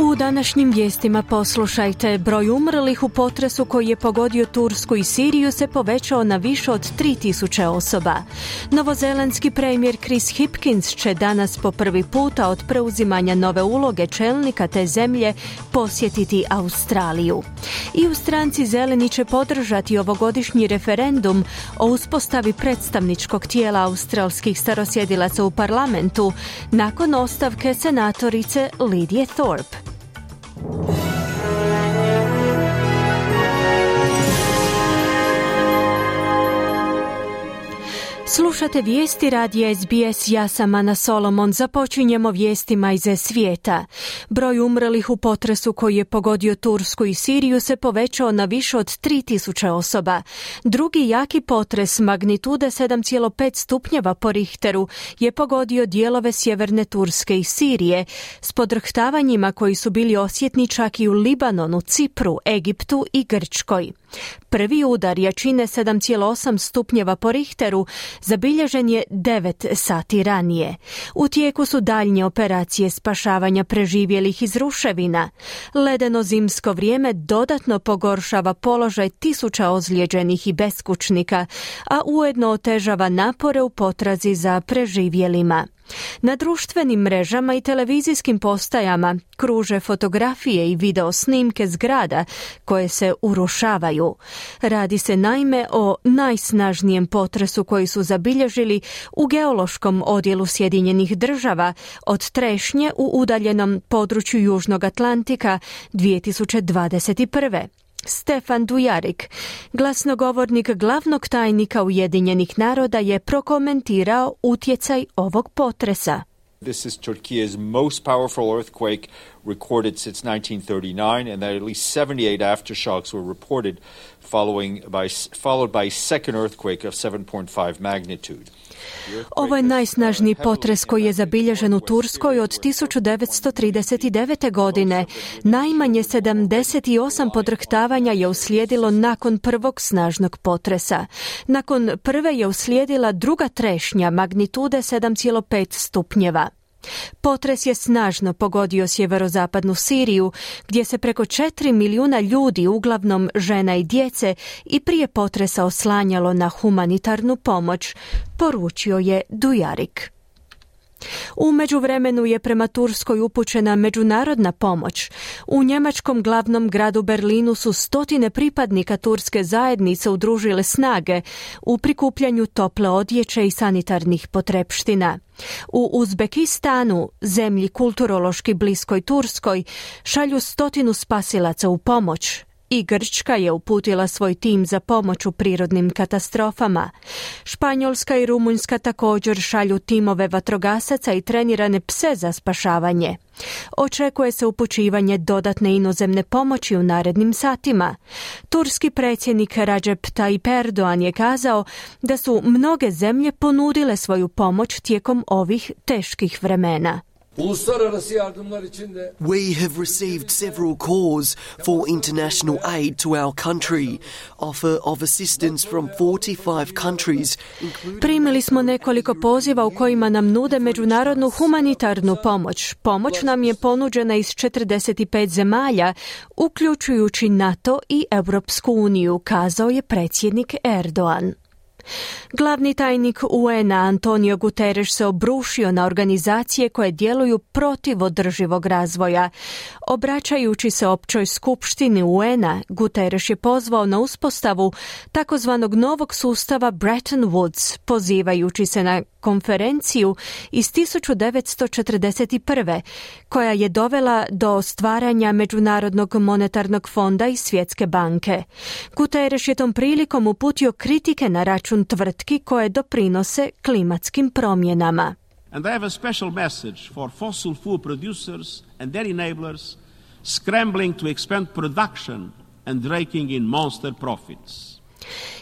U današnjim vijestima poslušajte, broj umrlih u potresu koji je pogodio Tursku i Siriju se povećao na više od 3000 osoba. Novozelandski premijer Chris Hipkins će danas po prvi puta od preuzimanja nove uloge čelnika te zemlje posjetiti Australiju. I u stranci Zeleni će podržati ovogodišnji referendum o uspostavi predstavničkog tijela australskih starosjedilaca u parlamentu nakon ostavke senatorice Lidije Thorpe. Bye. Slušate vijesti radija SBS, ja sam Ana Solomon. Započinjemo vijestima iz svijeta. Broj umrlih u potresu koji je pogodio Tursku i Siriju se povećao na više od 3000 osoba. Drugi jaki potres magnitude 7,5 stupnjeva po Richteru je pogodio dijelove sjeverne Turske i Sirije s podrhtavanjima koji su bili osjetni čak i u Libanonu, Cipru, Egiptu i Grčkoj. Prvi udar jačine 7,8 stupnjeva po Richteru zabilježen je 9 sati ranije. U tijeku su daljnje operacije spašavanja preživjelih iz ruševina. Ledeno zimsko vrijeme dodatno pogoršava položaj tisuća ozlijeđenih i beskućnika, a ujedno otežava napore u potrazi za preživjelima. Na društvenim mrežama i televizijskim postajama kruže fotografije i video snimke zgrada koje se urušavaju. Radi se naime o najsnažnijem potresu koji su zabilježili u geološkom odjelu Sjedinjenih država od trešnje u udaljenom području Južnog Atlantika 2021. Stefan Dujarik, glasnogovornik glavnog tajnika Ujedinjenih naroda, je prokomentirao utjecaj ovog potresa. This is Turkey's most powerful earthquake recorded since 1939, and that at least 78 aftershocks were reported, following by, followed by a second earthquake of 7.5 magnitude. Ovo je najsnažniji potres koji je zabilježen u Turskoj od 1939. godine. Najmanje 78 podrhtavanja je uslijedilo nakon prvog snažnog potresa. Nakon prve je uslijedila druga trešnja magnitude 7,5 stupnjeva. Potres je snažno pogodio sjeverozapadnu Siriju, gdje se preko 4 milijuna ljudi, uglavnom žena i djece, i prije potresa oslanjalo na humanitarnu pomoć, poručio je Dujarik. U međuvremenu je prema Turskoj upućena međunarodna pomoć. U njemačkom glavnom gradu Berlinu su stotine pripadnika turske zajednice udružile snage u prikupljanju tople odjeće i sanitarnih potrepština. U Uzbekistanu, zemlji kulturološki bliskoj Turskoj, šalju stotinu spasilaca u pomoć. I Grčka je uputila svoj tim za pomoć u prirodnim katastrofama. Španjolska i Rumunjska također šalju timove vatrogasaca i trenirane pse za spašavanje. Očekuje se upućivanje dodatne inozemne pomoći u narednim satima. Turski predsjednik Recep Tayyip Erdoğan je kazao da su mnoge zemlje ponudile svoju pomoć tijekom ovih teških vremena. Uluslararası yardımlar için de We have received several calls for international aid to our country, offer of assistance from 45 countries. Primili smo nekoliko poziva u kojima nam nude međunarodnu humanitarnu pomoć. Pomoć nam je ponuđena iz 45 zemalja, uključujući NATO i Europsku uniju, kazao je predsjednik Erdoğan. Glavni tajnik UN-a Antonio Guterres se obrušio na organizacije koje djeluju protiv održivog razvoja. Obraćajući se općoj skupštini UN-a, Guterres je pozvao na uspostavu takozvanog novog sustava Bretton Woods, pozivajući se na konferenciju iz 1941. koja je dovela do stvaranja Međunarodnog monetarnog fonda i Svjetske banke. Guterres je tom prilikom uputio kritike na račun tvrtki koje doprinose klimatskim promjenama. And I have a special message for fossil fuel producers and their enablers scrambling to expand production and raking in monster profits.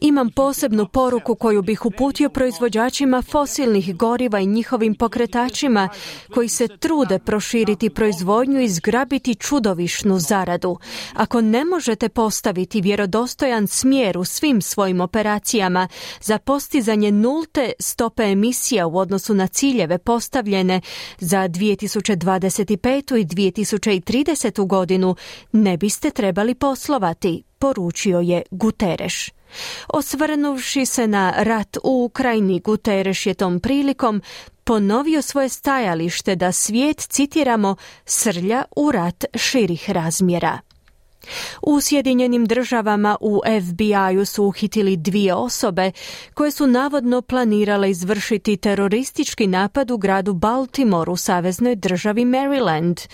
Imam posebnu poruku koju bih uputio proizvođačima fosilnih goriva i njihovim pokretačima koji se trude proširiti proizvodnju i zgrabiti čudovišnu zaradu. Ako ne možete postaviti vjerodostojan smjer u svim svojim operacijama za postizanje nulte stope emisija u odnosu na ciljeve postavljene za 2025. i 2030. godinu, ne biste trebali poslovati, poručio je Guterres. Osvrnuvši se na rat u Ukrajini, Guterres je tom prilikom ponovio svoje stajalište da svijet, citiramo, srlja u rat širih razmjera. U Sjedinjenim državama u FBI-u su uhitili dvije osobe koje su navodno planirale izvršiti teroristički napad u gradu Baltimore u saveznoj državi Maryland.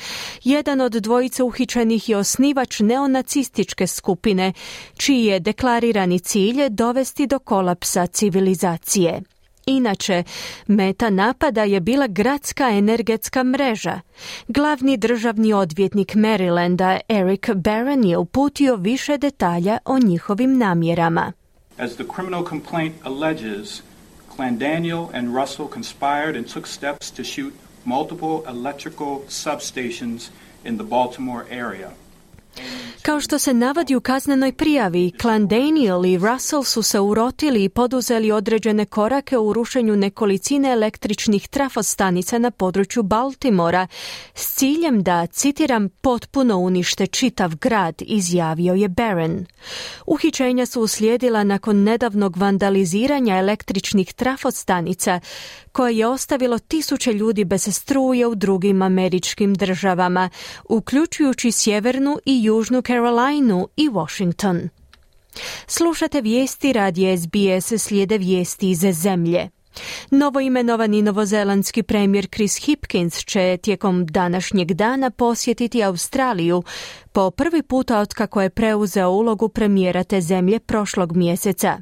Jedan od dvojice uhićenih je osnivač neonacističke skupine, čiji je deklarirani cilj dovesti do kolapsa civilizacije. Inače, meta napada je bila gradska energetska mreža. Glavni državni odvjetnik Marylanda Eric Barron je uputio više detalja o njihovim namjerama. As the criminal complaint alleges, Clan Daniel and Russell conspired and took steps to shoot multiple electrical substations in the Baltimore area. Kao što se navodi u kaznenoj prijavi, Clan Daniel i Russell su se urotili i poduzeli određene korake u rušenju nekolicine električnih trafostanica na području Baltimora s ciljem da, citiram, potpuno unište čitav grad, izjavio je Barron. Uhićenja su uslijedila nakon nedavnog vandaliziranja električnih trafostanica koje je ostavilo tisuće ljudi bez struje u drugim američkim državama, uključujući sjevernu i južnu Carolinu i Washington. Slušate vijesti radi SBS slijede vijesti iz zemlje. Novo imenovani novozelandski premijer Chris Hipkins će tijekom današnjeg dana posjetiti Australiju po prvi puta otkako je preuzeo ulogu premijera te zemlje prošlog mjeseca.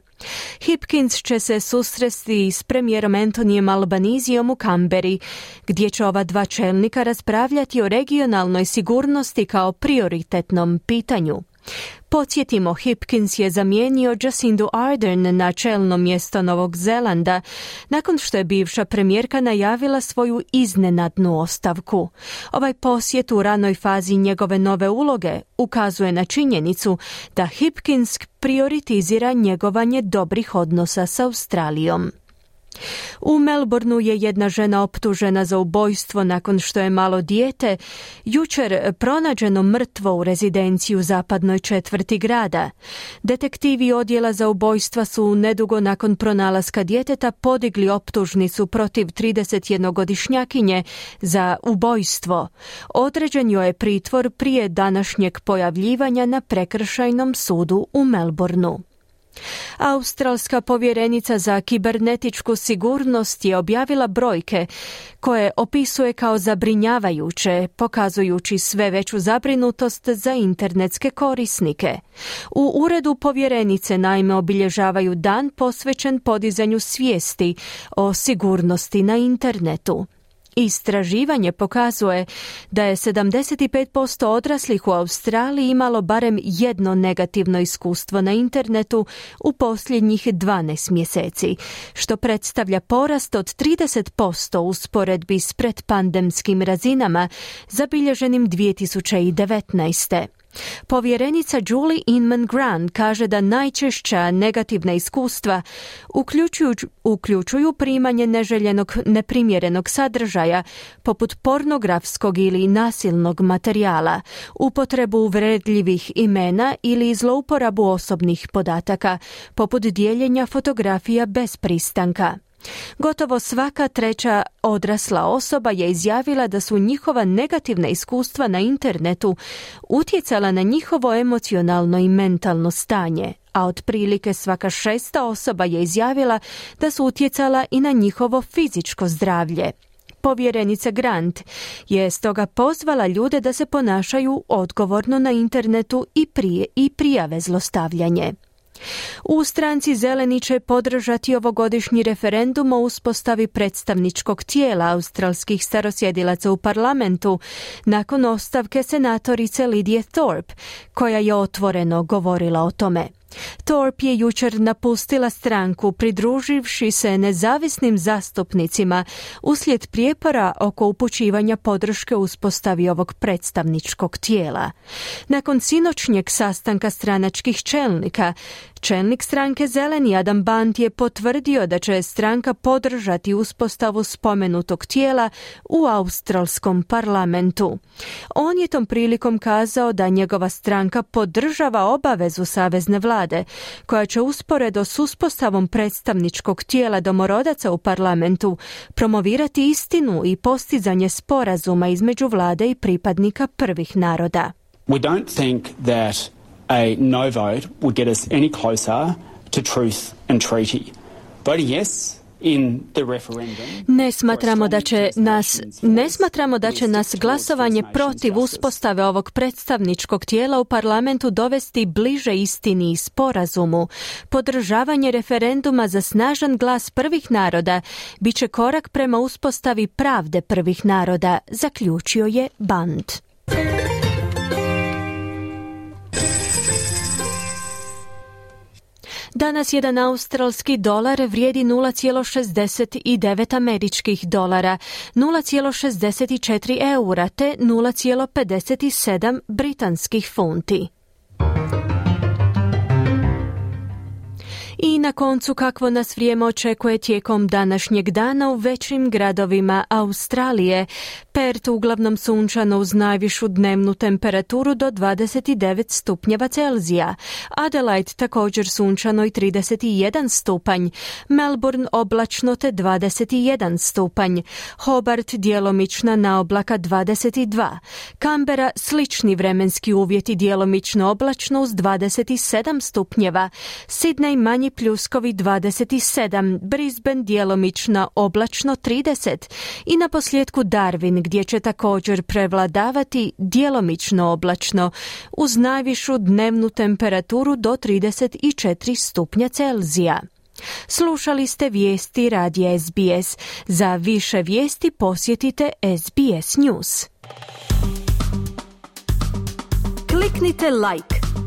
Hipkins će se susresti s premijerom Antonijem Albanizijom u Kamberi, gdje će ova dva čelnika raspravljati o regionalnoj sigurnosti kao prioritetnom pitanju. Podsjetimo, Hipkins je zamijenio Jacindu Ardern na čelno mjesto Novog Zelanda, nakon što je bivša premijerka najavila svoju iznenadnu ostavku. Ovaj posjet u ranoj fazi njegove nove uloge ukazuje na činjenicu da Hipkins prioritizira njegovanje dobrih odnosa s Australijom. U Melbourneu je jedna žena optužena za ubojstvo nakon što je malo dijete jučer pronađeno mrtvo u rezidenciji u zapadnoj četvrti grada. Detektivi odjela za ubojstva su nedugo nakon pronalaska djeteta podigli optužnicu protiv 31-godišnjakinje za ubojstvo. Određen joj je pritvor prije današnjeg pojavljivanja na prekršajnom sudu u Melbourneu. Australska povjerenica za kibernetičku sigurnost je objavila brojke koje opisuje kao zabrinjavajuće, pokazujući sve veću zabrinutost za internetske korisnike. U uredu povjerenice naime obilježavaju dan posvećen podizanju svijesti o sigurnosti na internetu. Istraživanje pokazuje da je 75% odraslih u Australiji imalo barem jedno negativno iskustvo na internetu u posljednjih 12 mjeseci, što predstavlja porast od 30% usporedbi s predpandemskim razinama zabilježenim 2019. Povjerenica Julie Inman Grant kaže da najčešća negativna iskustva uključuju, uključuju primanje neželjenog neprimjerenog sadržaja poput pornografskog ili nasilnog materijala, upotrebu uvredljivih imena ili zlouporabu osobnih podataka, poput dijeljenja fotografija bez pristanka. Gotovo svaka treća odrasla osoba je izjavila da su njihova negativna iskustva na internetu utjecala na njihovo emocionalno i mentalno stanje, a otprilike svaka šesta osoba je izjavila da su utjecala i na njihovo fizičko zdravlje. Povjerenica Grant je stoga pozvala ljude da se ponašaju odgovorno na internetu i prije i prijave zlostavljanje. U stranci Zeleni će podržati ovogodišnji referendum o uspostavi predstavničkog tijela australskih starosjedilaca u parlamentu nakon ostavke senatorice Lidije Thorpe, koja je otvoreno govorila o tome. Torp je jučer napustila stranku pridruživši se nezavisnim zastupnicima uslijed prijepora oko upućivanja podrške uspostavi ovog predstavničkog tijela. Nakon sinoćnjeg sastanka stranačkih čelnika, Čelnik stranke Zeleni Adam Bant je potvrdio da će stranka podržati uspostavu spomenutog tijela u australskom parlamentu. On je tom prilikom kazao da njegova stranka podržava obavezu savezne vlade, koja će usporedo s uspostavom predstavničkog tijela domorodaca u parlamentu promovirati istinu i postizanje sporazuma između vlade i pripadnika prvih naroda. We don't think that a no vote would get us any closer to truth and treaty. Voting yes ne smatramo da će nas ne smatramo da će nas glasovanje protiv uspostave ovog predstavničkog tijela u parlamentu dovesti bliže istini i sporazumu. Podržavanje referenduma za snažan glas prvih naroda bit će korak prema uspostavi pravde prvih naroda, zaključio je Band. Danas jedan australski dolar vrijedi 0,69 američkih dolara, 0,64 eura te 0,57 britanskih funti. I na koncu kakvo nas vrijeme očekuje tijekom današnjeg dana u većim gradovima Australije. Pert uglavnom sunčano uz najvišu dnevnu temperaturu do 29 stupnjeva Celzija. Adelaide također sunčano i 31 stupanj. Melbourne oblačno te 21 stupanj. Hobart djelomična na oblaka 22. Canberra slični vremenski uvjeti djelomično oblačno uz 27 stupnjeva. Sydney manji pljuskovi 27, Brisbane djelomično oblačno 30 i na posljedku Darwin gdje će također prevladavati djelomično oblačno uz najvišu dnevnu temperaturu do 34 stupnja Celzija. Slušali ste vijesti radija SBS. Za više vijesti posjetite SBS News. Kliknite like,